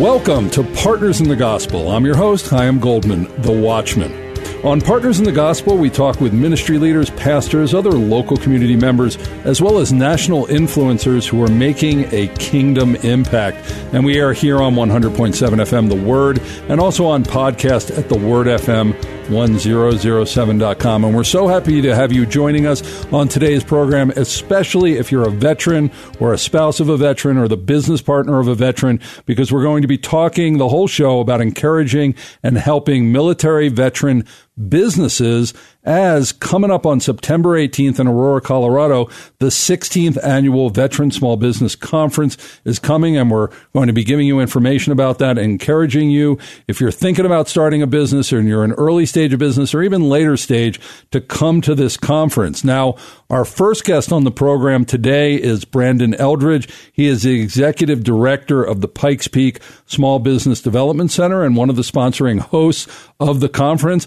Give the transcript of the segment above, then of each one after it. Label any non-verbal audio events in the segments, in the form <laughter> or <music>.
Welcome to Partners in the Gospel. I'm your host, Chaim Goldman, the Watchman. On Partners in the Gospel, we talk with ministry leaders, pastors, other local community members, as well as national influencers who are making a kingdom impact. And we are here on 100.7 FM, The Word, and also on podcast at The Word FM 1007.com. And we're so happy to have you joining us on today's program, especially if you're a veteran or a spouse of a veteran or the business partner of a veteran, because we're going to be talking the whole show about encouraging and helping military veteran businesses as coming up on September 18th in Aurora, Colorado, the 16th annual Veteran Small Business Conference is coming, and we're going to be giving you information about that, encouraging you if you're thinking about starting a business or you're an early stage of business or even later stage to come to this conference. Now, our first guest on the program today is Brandon Eldridge. He is the executive director of the Pikes Peak Small Business Development Center and one of the sponsoring hosts of the conference.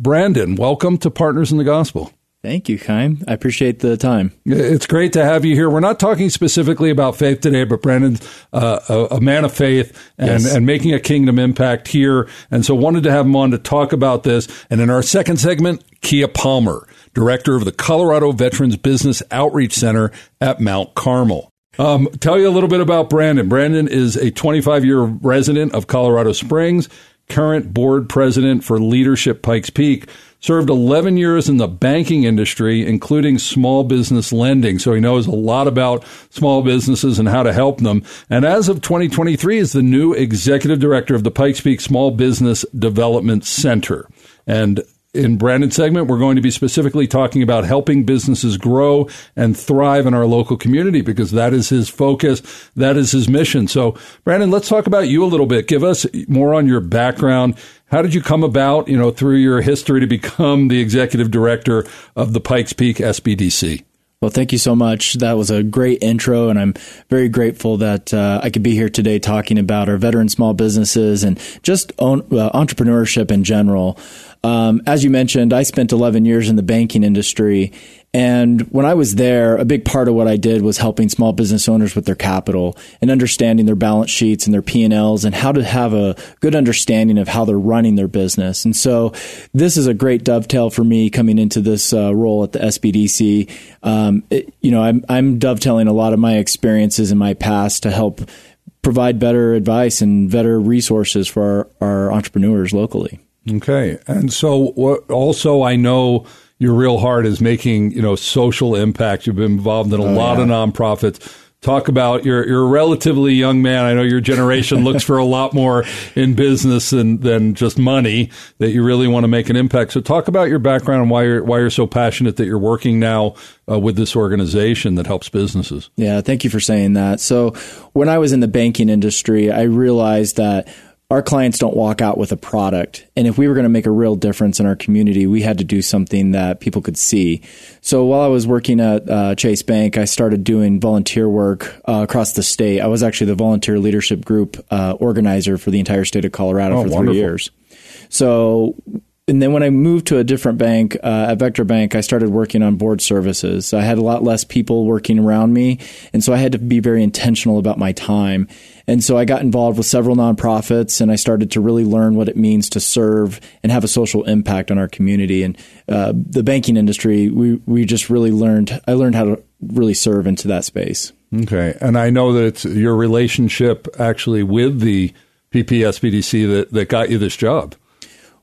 Brandon, welcome to Partners in the Gospel. Thank you, Chaim. I appreciate the time. It's great to have you here. We're not talking specifically about faith today, but Brandon's uh, a, a, man of faith and, yes. and making a kingdom impact here. And so wanted to have him on to talk about this. And in our second segment, Kia Palmer, director of the Colorado Veterans Business Outreach Center at Mount Carmel. Um, tell you a little bit about Brandon. Brandon is a 25 year resident of Colorado Springs current board president for Leadership Pikes Peak, served 11 years in the banking industry, including small business lending. So he knows a lot about small businesses and how to help them. And as of 2023 is the new executive director of the Pikes Peak Small Business Development Center. And in Brandon's segment, we're going to be specifically talking about helping businesses grow and thrive in our local community because that is his focus. That is his mission. So, Brandon, let's talk about you a little bit. Give us more on your background. How did you come about, you know, through your history to become the executive director of the Pikes Peak SBDC? Well, thank you so much. That was a great intro, and I'm very grateful that uh, I could be here today talking about our veteran small businesses and just own, uh, entrepreneurship in general. Um, as you mentioned, I spent 11 years in the banking industry. And when I was there, a big part of what I did was helping small business owners with their capital and understanding their balance sheets and their P&Ls and how to have a good understanding of how they're running their business. And so this is a great dovetail for me coming into this uh, role at the SBDC. Um, it, you know, I'm, I'm dovetailing a lot of my experiences in my past to help provide better advice and better resources for our, our entrepreneurs locally. Okay. And so what also I know your real heart is making, you know, social impact. You've been involved in a oh, lot yeah. of nonprofits. Talk about you're you're a relatively young man. I know your generation looks for a lot more in business than than just money. That you really want to make an impact. So talk about your background and why you're why you're so passionate that you're working now uh, with this organization that helps businesses. Yeah, thank you for saying that. So when I was in the banking industry, I realized that our clients don't walk out with a product. And if we were going to make a real difference in our community, we had to do something that people could see. So while I was working at uh, Chase Bank, I started doing volunteer work uh, across the state. I was actually the volunteer leadership group uh, organizer for the entire state of Colorado oh, for wonderful. three years. So and then when I moved to a different bank uh, at Vectra Bank, I started working on board services. I had a lot less people working around me, and so I had to be very intentional about my time. And so I got involved with several nonprofits, and I started to really learn what it means to serve and have a social impact on our community. And uh, the banking industry, we we just really learned. I learned how to really serve into that space. Okay, and I know that your relationship actually with the PPSBDC that that got you this job.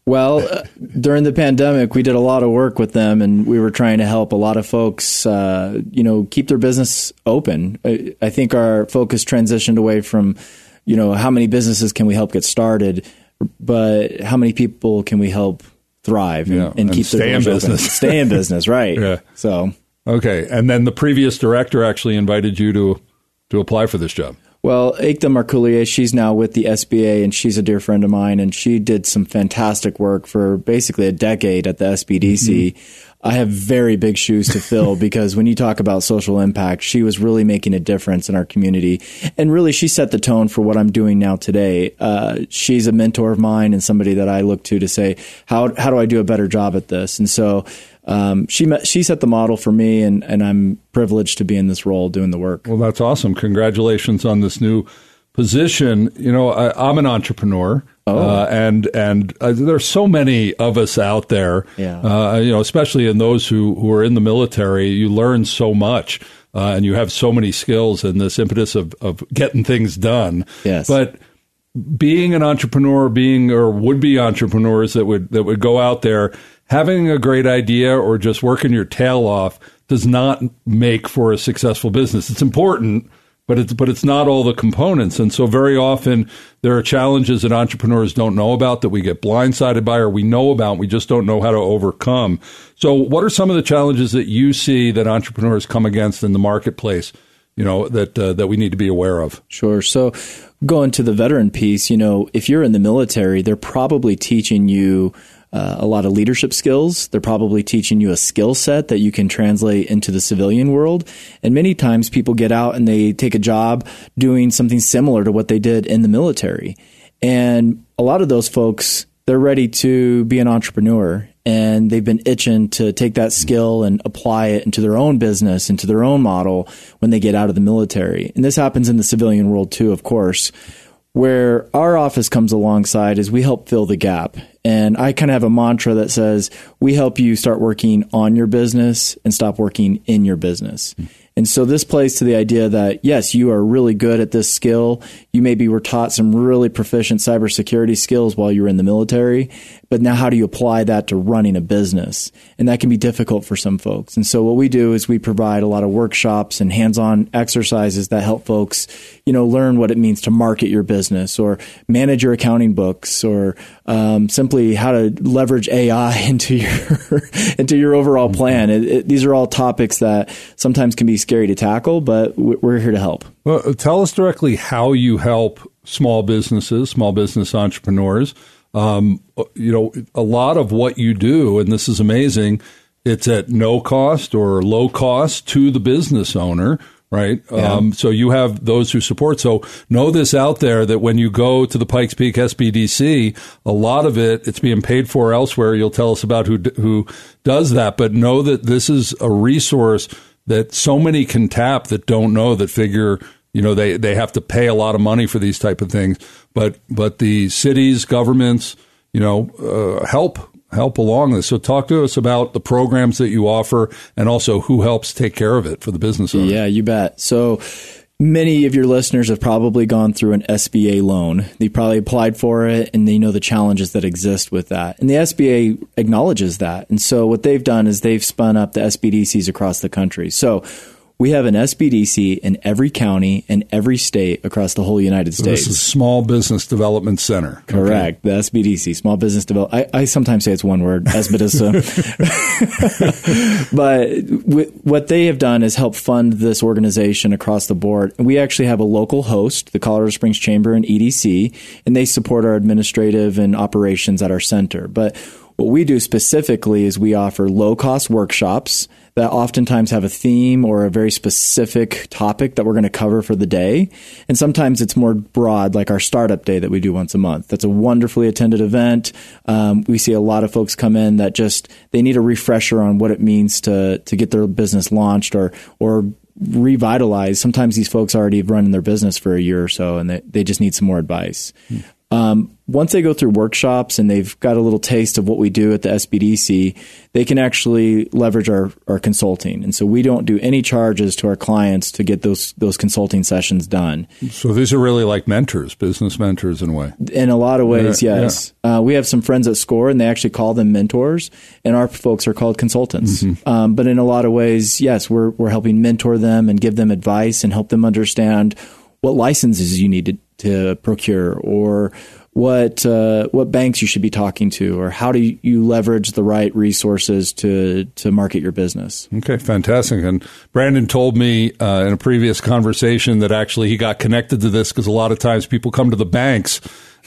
Well, uh, during the pandemic, we did a lot of work with them, and we were trying to help a lot of folks, uh, you know, keep their business open. I, I, think our focus transitioned away from, you know, how many businesses can we help get started, but how many people can we help thrive and, yeah, and, and keep stay their in business, open. stay in <laughs> business, right? yeah. So okay, and then the previous director actually invited you to to apply for this job. Well, Aikta Marcoulier, she's now with the SBA and she's a dear friend of mine and she did some fantastic work for basically a decade at the SBDC. Mm-hmm. I have very big shoes to fill <laughs> because when you talk about social impact, she was really making a difference in our community. And really, she set the tone for what I'm doing now today. Uh, she's a mentor of mine and somebody that I look to to say, how, how do I do a better job at this? And so, um, she met, she set the model for me, and, and I'm privileged to be in this role doing the work. Well, that's awesome. Congratulations on this new position. You know, I, am an entrepreneur. Oh. Uh, and and uh, there's so many of us out there, yeah. uh, you know, especially in those who, who are in the military. You learn so much, uh, and you have so many skills and this impetus of, of getting things done. Yes. But being an entrepreneur, being or would be entrepreneurs that would that would go out there having a great idea or just working your tail off does not make for a successful business. It's important, but it's but it's not all the components. And so very often there are challenges that entrepreneurs don't know about that we get blindsided by or we know about, we just don't know how to overcome. So what are some of the challenges that you see that entrepreneurs come against in the marketplace? You know that uh, that we need to be aware of. Sure. So, going to the veteran piece, you know, if you're in the military, they're probably teaching you uh, a lot of leadership skills. They're probably teaching you a skill set that you can translate into the civilian world. And many times people get out and they take a job doing something similar to what they did in the military. And a lot of those folks, they're ready to be an entrepreneur and they've been itching to take that skill and apply it into their own business, into their own model when they get out of the military. And this happens in the civilian world too, of course where our office comes alongside is we help fill the gap. And I kind of have a mantra that says we help you start working on your business and stop working in your business. And so this plays to the idea that yes, you are really good at this skill. You maybe were taught some really proficient cybersecurity skills while you were in the military, but now how do you apply that to running a business? And that can be difficult for some folks. And so what we do is we provide a lot of workshops and hands-on exercises that help folks, you know, learn what it means to market your business or manage your accounting books or um, simply how to leverage AI <laughs> into your <laughs> into your overall plan. It, it, these are all topics that sometimes can be scary to tackle, but we're here to help. Well, tell us directly how you help small businesses, small business entrepreneurs. Um, you know, a lot of what you do, and this is amazing, it's at no cost or low cost to the business owner right? Yeah. Um, so you have those who support. So know this out there that when you go to the Pikes Peak SBDC, a lot of it it's being paid for elsewhere. You'll tell us about who who does that, but know that this is a resource that so many can tap that don't know that figure you know they they have to pay a lot of money for these type of things but but the cities governments you know uh, help help along this so talk to us about the programs that you offer and also who helps take care of it for the business owner yeah you bet so Many of your listeners have probably gone through an SBA loan. They probably applied for it and they know the challenges that exist with that. And the SBA acknowledges that. And so what they've done is they've spun up the SBDCs across the country. So we have an SBDC in every county and every state across the whole United States. This is Small Business Development Center. Correct. Okay. The SBDC, Small Business Development. I, I, sometimes say it's one word, <laughs> SBDC. <laughs> but what they have done is help fund this organization across the board. We actually have a local host, the Colorado Springs Chamber and EDC, and they support our administrative and operations at our center. But what we do specifically is we offer low cost workshops that oftentimes have a theme or a very specific topic that we're going to cover for the day. And sometimes it's more broad, like our startup day that we do once a month. That's a wonderfully attended event. Um, we see a lot of folks come in that just they need a refresher on what it means to to get their business launched or or revitalize. Sometimes these folks already have run their business for a year or so, and they, they just need some more advice. Hmm. Um, once they go through workshops and they've got a little taste of what we do at the SBDC, they can actually leverage our, our consulting. And so we don't do any charges to our clients to get those those consulting sessions done. So these are really like mentors, business mentors in a way. In a lot of ways, yeah, yes. Yeah. Uh, we have some friends at SCORE and they actually call them mentors, and our folks are called consultants. Mm-hmm. Um, but in a lot of ways, yes, we're, we're helping mentor them and give them advice and help them understand what licenses you need to, to procure or what uh, what banks you should be talking to, or how do you leverage the right resources to to market your business. Okay, fantastic. And Brandon told me uh, in a previous conversation that actually he got connected to this because a lot of times people come to the banks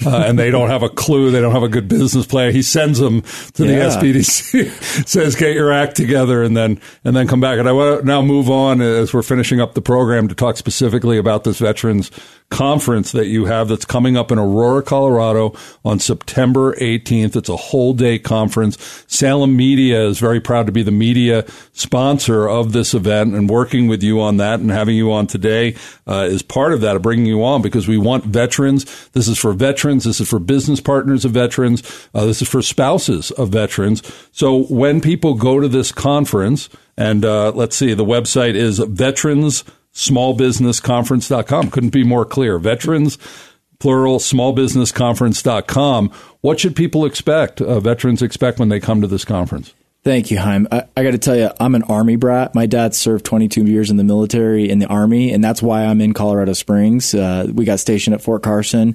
uh, and they don't have a clue. They don't have a good business plan. He sends them to yeah. the SBDC, <laughs> says, "Get your act together," and then and then come back. And I want to now move on as we're finishing up the program to talk specifically about this veterans conference that you have that's coming up in Aurora, Colorado on September 18th. It's a whole day conference. Salem Media is very proud to be the media sponsor of this event and working with you on that and having you on today uh, is part of that, of bringing you on because we want veterans. This is for veterans. This is for business partners of veterans. Uh, this is for spouses of veterans. So when people go to this conference, and uh, let's see, the website is veterans smallbusinessconference.com. Couldn't be more clear. Veterans, plural, smallbusinessconference.com. What should people expect, uh, veterans expect when they come to this conference? Thank you, Chaim. I, I got to tell you, I'm an Army brat. My dad served 22 years in the military in the Army, and that's why I'm in Colorado Springs. Uh, we got stationed at Fort Carson.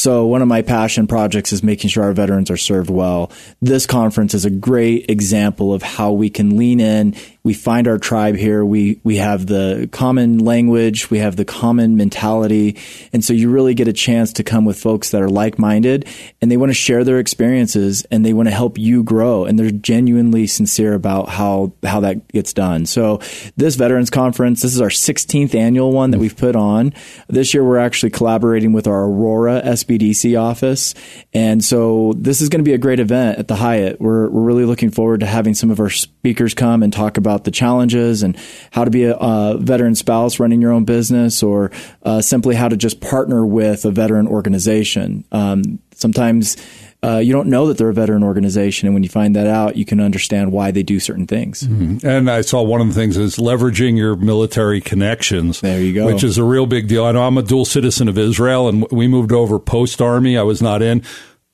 So one of my passion projects is making sure our veterans are served well. This conference is a great example of how we can lean in. We find our tribe here. We we have the common language, we have the common mentality, and so you really get a chance to come with folks that are like-minded and they want to share their experiences and they want to help you grow and they're genuinely sincere about how how that gets done. So this veterans conference, this is our 16th annual one that we've put on. This year we're actually collaborating with our Aurora SBDC office. And so this is going to be a great event at the Hyatt. We're, we're really looking forward to having some of our speakers come and talk about the challenges and how to be a, a veteran spouse running your own business or uh, simply how to just partner with a veteran organization. Um, sometimes uh, you don't know that they're a veteran organization, and when you find that out, you can understand why they do certain things. Mm-hmm. And I saw one of the things is leveraging your military connections. There you go, which is a real big deal. I know I'm a dual citizen of Israel, and we moved over post army. I was not in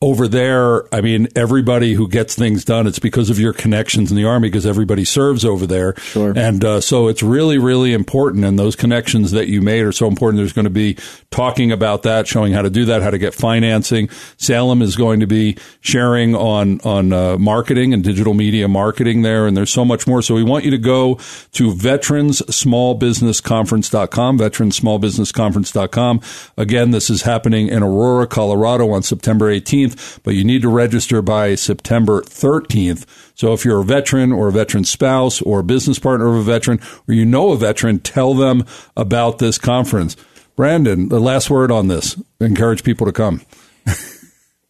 over there, I mean, everybody who gets things done, it's because of your connections in the army, because everybody serves over there. Sure. And uh, so it's really, really important. And those connections that you made are so important. There's going to be talking about that, showing how to do that, how to get financing. Salem is going to be sharing on on uh, marketing and digital media marketing there, and there's so much more. So we want you to go to veteranssmallbusinessconference.com, veteranssmallbusinessconference.com. Again, this is happening in Aurora, Colorado on September 18th but you need to register by September 13th. So if you're a veteran or a veteran spouse or a business partner of a veteran or you know a veteran, tell them about this conference. Brandon, the last word on this. Encourage people to come.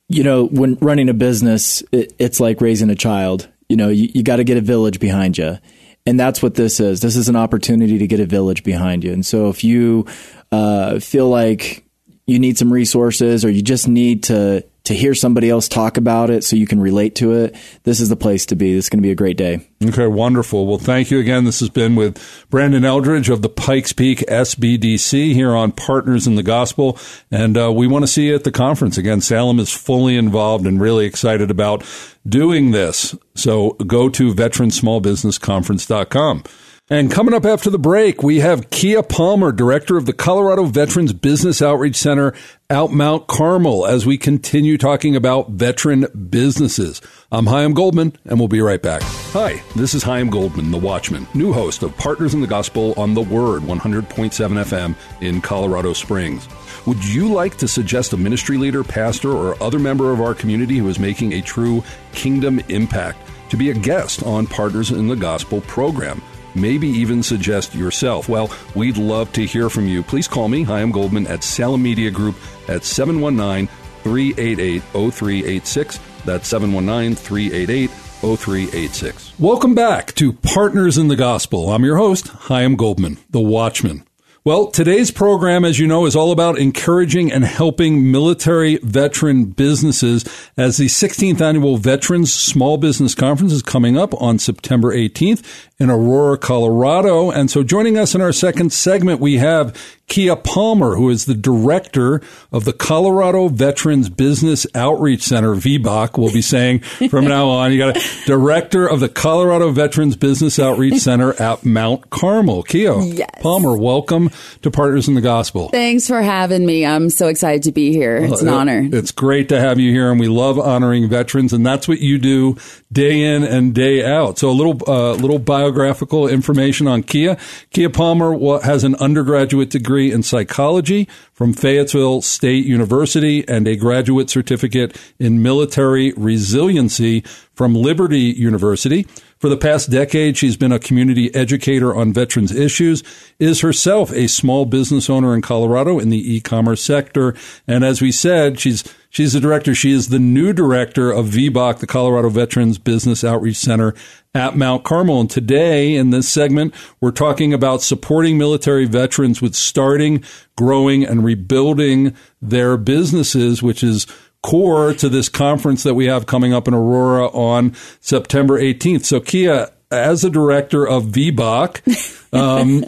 you know, when running a business, it, it's like raising a child. You know, you, you got to get a village behind you. And that's what this is. This is an opportunity to get a village behind you. And so if you uh, feel like you need some resources or you just need to to hear somebody else talk about it so you can relate to it, this is the place to be. This is going to be a great day. Okay, wonderful. Well, thank you again. This has been with Brandon Eldridge of the Pikes Peak SBDC here on Partners in the Gospel. And uh, we want to see you at the conference. Again, Salem is fully involved and really excited about doing this. So go to veteransmallbusinessconference.com. And coming up after the break, we have Kia Palmer, director of the Colorado Veterans Business Outreach Center out Mount Carmel, as we continue talking about veteran businesses. I'm Chaim Goldman, and we'll be right back. Hi, this is Chaim Goldman, the Watchman, new host of Partners in the Gospel on The Word 100.7 FM in Colorado Springs. Would you like to suggest a ministry leader, pastor, or other member of our community who is making a true kingdom impact to be a guest on Partners in the Gospel program? Maybe even suggest yourself. Well, we'd love to hear from you. Please call me, Chaim Goldman, at Salem Media Group at 719 388 0386. That's 719 388 0386. Welcome back to Partners in the Gospel. I'm your host, Chaim Goldman, the Watchman. Well, today's program, as you know, is all about encouraging and helping military veteran businesses as the 16th annual Veterans Small Business Conference is coming up on September 18th in Aurora, Colorado. And so joining us in our second segment, we have Kia Palmer, who is the director of the Colorado Veterans Business Outreach Center, VBOC, will be saying from <laughs> now on. You got a director of the Colorado Veterans Business Outreach Center at Mount Carmel. Kia yes. Palmer, welcome to Partners in the Gospel. Thanks for having me. I'm so excited to be here. It's an honor. It's great to have you here, and we love honoring veterans, and that's what you do day in and day out. So a little, uh, little biographical information on Kia. Kia Palmer has an undergraduate degree in psychology from Fayetteville State University and a graduate certificate in military resiliency from Liberty University. For the past decade, she's been a community educator on veterans issues, is herself a small business owner in Colorado in the e-commerce sector. And as we said, she's She's the director. She is the new director of VBOC, the Colorado Veterans Business Outreach Center at Mount Carmel. And today in this segment, we're talking about supporting military veterans with starting, growing, and rebuilding their businesses, which is core to this conference that we have coming up in Aurora on September 18th. So Kia, as a director of VBOC, <laughs> um,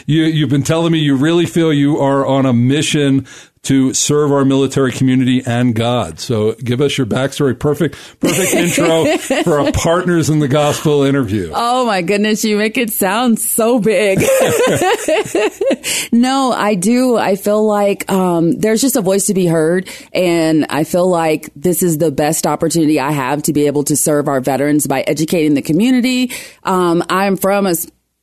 <laughs> you, you've been telling me you really feel you are on a mission to serve our military community and God. So give us your backstory. Perfect, perfect <laughs> intro for a partners in the gospel interview. Oh my goodness. You make it sound so big. <laughs> no, I do. I feel like, um, there's just a voice to be heard. And I feel like this is the best opportunity I have to be able to serve our veterans by educating the community. Um, I'm from a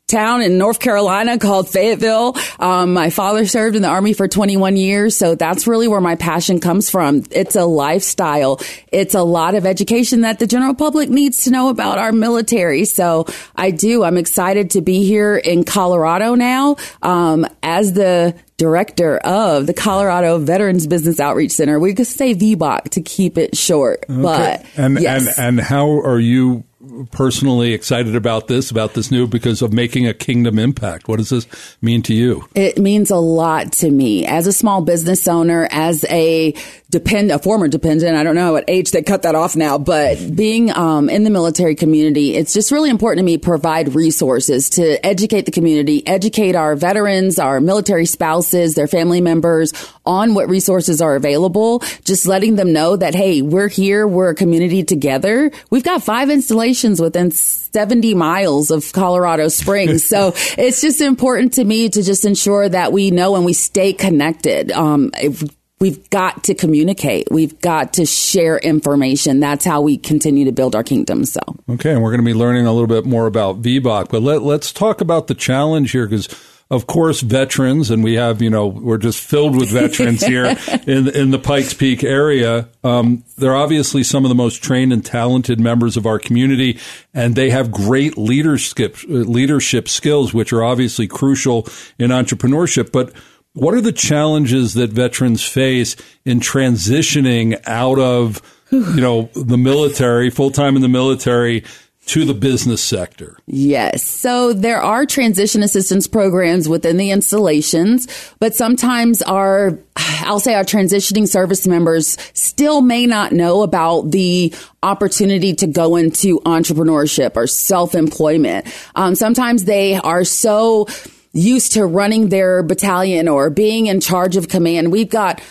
town in North Carolina called Fayetteville. Um, my father served in the army for 21 years. So that's really where my passion comes from. It's a lifestyle. It's a lot of education that the general public needs to know about our military. So I do. I'm excited to be here in Colorado now, um, as the director of the Colorado Veterans Business Outreach Center. We could say VBOC to keep it short, okay. but and, yes. and and how are you personally excited about this, about this new, because of making a kingdom impact. What does this mean to you? It means a lot to me as a small business owner, as a depend, a former dependent. I don't know what age they cut that off now, but being um, in the military community, it's just really important to me provide resources to educate the community, educate our veterans, our military spouses, their family members on what resources are available. Just letting them know that hey, we're here, we're a community together. We've got five installations within 70 miles of Colorado Springs. so <laughs> it's just important to me to just ensure that we know and we stay connected. Um, if, we've got to communicate. We've got to share information. That's how we continue to build our kingdom. So, okay. And we're going to be learning a little bit more about VBOC, but let, let's talk about the challenge here because of course, veterans, and we have, you know, we're just filled with veterans here <laughs> in in the Pikes Peak area. Um, they're obviously some of the most trained and talented members of our community, and they have great leadership leadership skills, which are obviously crucial in entrepreneurship. But what are the challenges that veterans face in transitioning out of, you know, the military, full time in the military? To the business sector? Yes. So there are transition assistance programs within the installations, but sometimes our, I'll say our transitioning service members still may not know about the opportunity to go into entrepreneurship or self-employment. Um, sometimes they are so, used to running their battalion or being in charge of command. We've got,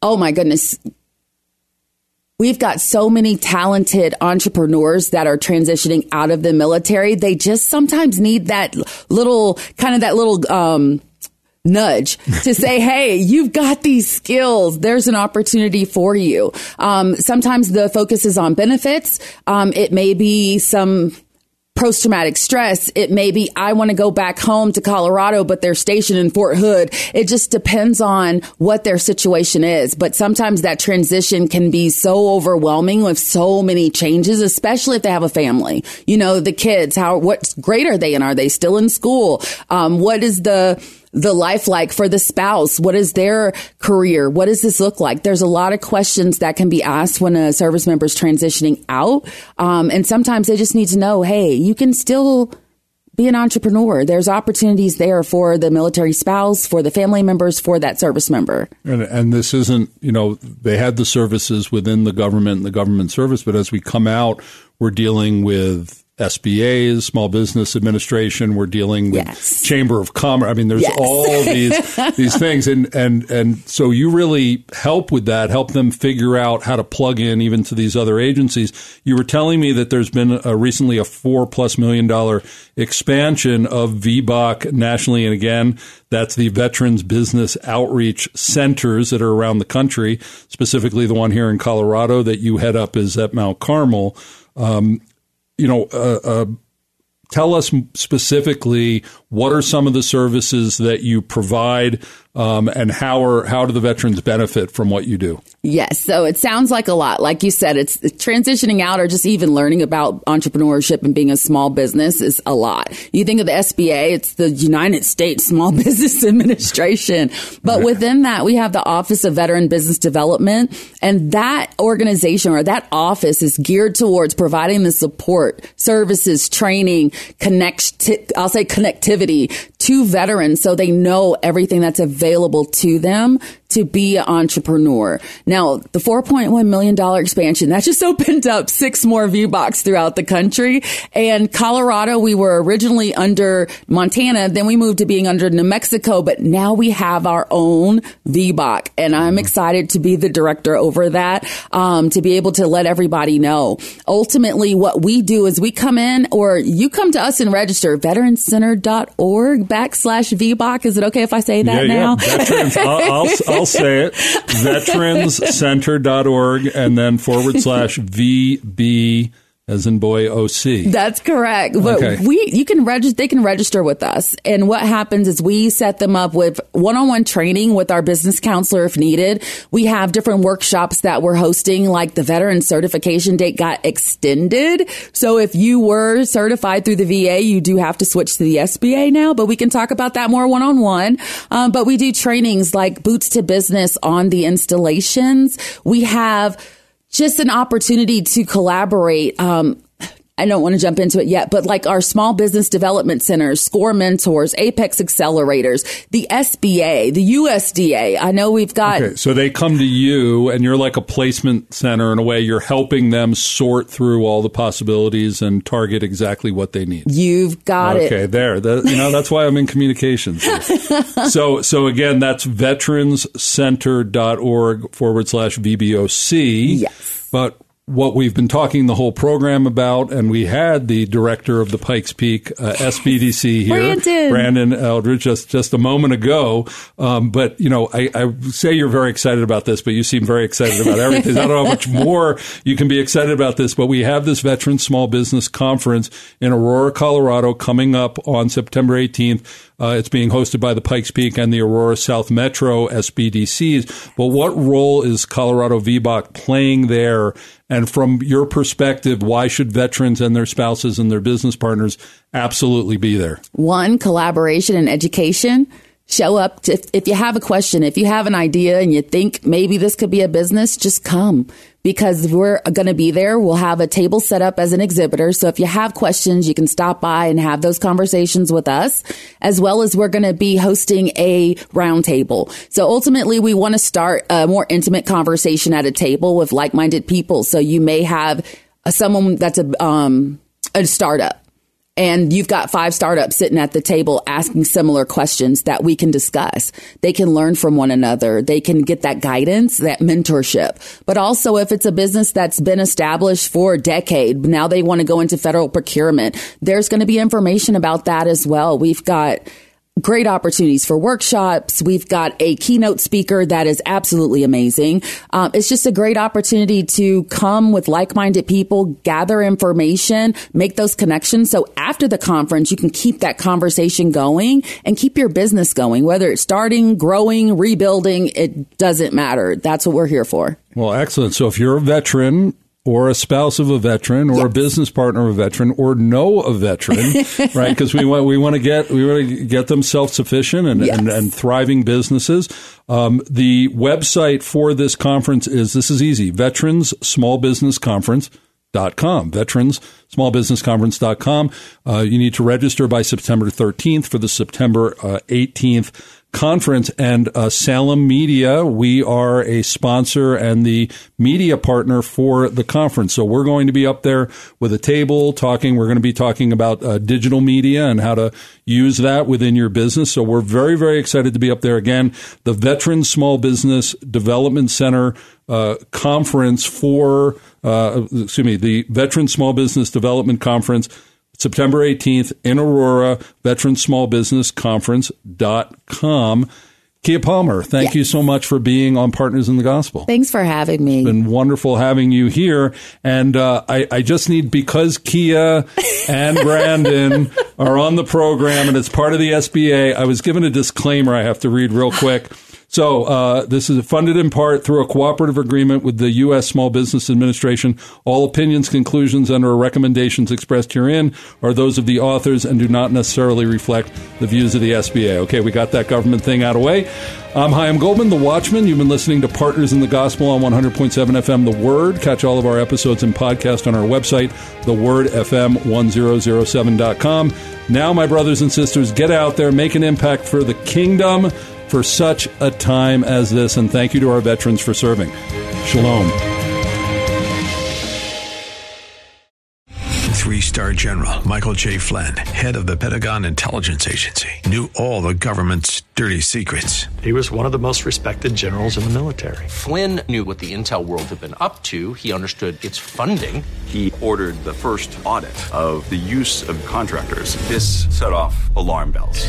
oh my goodness, We've got so many talented entrepreneurs that are transitioning out of the military. They just sometimes need that little, kind of that little, um, nudge to say, <laughs> Hey, you've got these skills. There's an opportunity for you. Um, sometimes the focus is on benefits. Um, it may be some post traumatic stress. It may be, I want to go back home to Colorado, but they're stationed in Fort Hood. It just depends on what their situation is. But sometimes that transition can be so overwhelming with so many changes, especially if they have a family. You know, the kids, how, what grade are they in? Are they still in school? Um, what is the, the life like for the spouse? What is their career? What does this look like? There's a lot of questions that can be asked when a service member is transitioning out. Um, and sometimes they just need to know, hey, you can still be an entrepreneur. There's opportunities there for the military spouse, for the family members, for that service member. And, and, this isn't, you know, they had the services within the government and the government service, but as we come out, we're dealing with SBAs, Small Business Administration. We're dealing with Yes. Chamber of Commerce. I mean, there's Yes. all these <laughs> these things, and and and so you really help with that, help them figure out how to plug in even to these other agencies. You were telling me that there's been a, recently a four plus million dollar expansion of VBOC nationally, and again, that's the Veterans Business Outreach Centers that are around the country. Specifically, the one here in Colorado that you head up is at Mount Carmel. Um, you know, uh, uh, tell us specifically what are some of the services that you provide um, and how are how do the veterans benefit from what you do Yes. So it sounds like a lot. Like you said, it's transitioning out or just even learning about entrepreneurship and being a small business is a lot. You think of the SBA, it's the United States Small <laughs> Business Administration. But within that, we have the Office of Veteran Business Development. And that organization or that office is geared towards providing the support, services, training, connect, I'll say connectivity to veterans so they know everything that's available to them to be an entrepreneur. Now, the $4.1 million expansion, that just <laughs> opened up six more VBOCs throughout the country. And Colorado, we were originally under Montana, then we moved to being under New Mexico, but now we have our own VBOC. And I'm excited to be the director over that, um, to be able to let everybody know. Ultimately, what we do is we come in or you come to us and register veterancenter.org backslash VBOC. Is it okay if I say that now? veterans I'll, I'll, <laughs> I'll say it veteranscenter.org and then forward slash vb as in boy OC. That's correct. But Okay. we you can register they can register with us. And what happens is we set them up with one-on-one training with our business counselor if needed. We have different workshops that we're hosting like the veteran certification date got extended. So if you were certified through the VA, you do have to switch to the SBA now, but we can talk about that more one-on-one. Um, but we do trainings like boots to business on the installations. We have just an opportunity to collaborate. Um, I don't want to jump into it yet, but like our small business development centers, SCORE mentors, Apex accelerators, the SBA, the USDA. I know we've got Okay, so they come to you and you're like a placement center in a way you're helping them sort through all the possibilities and target exactly what they need. you've got okay, it. Okay, there. That, you know, that's why I'm in communications. <laughs> so, so again, that's veteranscenter.org forward slash VBOC. Yes. But what we've been talking the whole program about, and we had the director of the Pikes Peak uh, SBDC here, Brandon. Brandon Eldridge, just just a moment ago. Um, but you know, I, I say you're very excited about this, but you seem very excited about everything. I don't know how much <laughs> more you can be excited about this, but we have this Veteran Small Business Conference in Aurora, Colorado, coming up on September 18th. Uh, it's being hosted by the Pikes Peak and the Aurora South Metro SBDCs. But what role is Colorado VBOC playing there? And from your perspective, why should veterans and their spouses and their business partners absolutely be there? One, collaboration and education. Show up to, if, if you have a question, if you have an idea and you think maybe this could be a business, just come because we're going to be there. We'll have a table set up as an exhibitor. So if you have questions, you can stop by and have those conversations with us, as well as we're going to be hosting a roundtable. So ultimately, we want to start a more intimate conversation at a table with like-minded people. So you may have someone that's a, um, a startup and you've got five startups sitting at the table asking similar questions that we can discuss. They can learn from one another. They can get that guidance, that mentorship. But also if it's a business that's been established for a decade, now they want to go into federal procurement, there's going to be information about that as well. We've got great opportunities for workshops. We've got a keynote speaker that is absolutely amazing. Um, it's just a great opportunity to come with like-minded people, gather information, make those connections. So after the conference, you can keep that conversation going and keep your business going, whether it's starting, growing, rebuilding, it doesn't matter. That's what we're here for. Well, excellent. So if you're a veteran, or a spouse of a veteran, or a business partner of a veteran, or know a veteran, <laughs> right? Because we want we want to get we want to get them self sufficient and, Yes. and and thriving businesses. Um, the website for this conference is this is easy: Veterans Small Business Conference. Dot com, Veterans smallbusinessconference.com. Uh, you need to register by September 13th for the September uh, 18th conference and uh, Salem Media. We are a sponsor and the media partner for the conference. So we're going to be up there with a table talking. We're going to be talking about uh, digital media and how to use that within your business. So we're very, very excited to be up there again. The Veteran Small Business Development Center uh, conference for, uh, excuse me, the Veteran Small Business Development Conference September 18th in Aurora, Veteran Small Business Conference.com. Kia Palmer, thank yes. you so much for being on Partners in the Gospel. Thanks for having me. It's been wonderful having you here. And uh, I, I, just need, because Kia and Brandon <laughs> are on the program and it's part of the SBA, I was given a disclaimer I have to read real quick. So uh, this is funded in part through a cooperative agreement with the U.S. Small Business Administration. All opinions, conclusions, and or recommendations expressed herein are those of the authors and do not necessarily reflect the views of the SBA. Okay, we got that government thing out of the way. I'm Chaim Goldman, the Watchman. You've been listening to Partners in the Gospel on 100.7 FM The Word. Catch all of our episodes and podcast on our website, thewordfm1007.com. Now, my brothers and sisters, get out there, make an impact for the kingdom for such a time as this. And thank you to our veterans for serving. Shalom. Three star general Michael J. Flynn, head of the Pentagon Intelligence Agency, knew all the government's dirty secrets. He was one of the most respected generals in the military. Flynn knew what the intel world had been up to, he understood its funding. He ordered the first audit of the use of contractors. This set off alarm bells.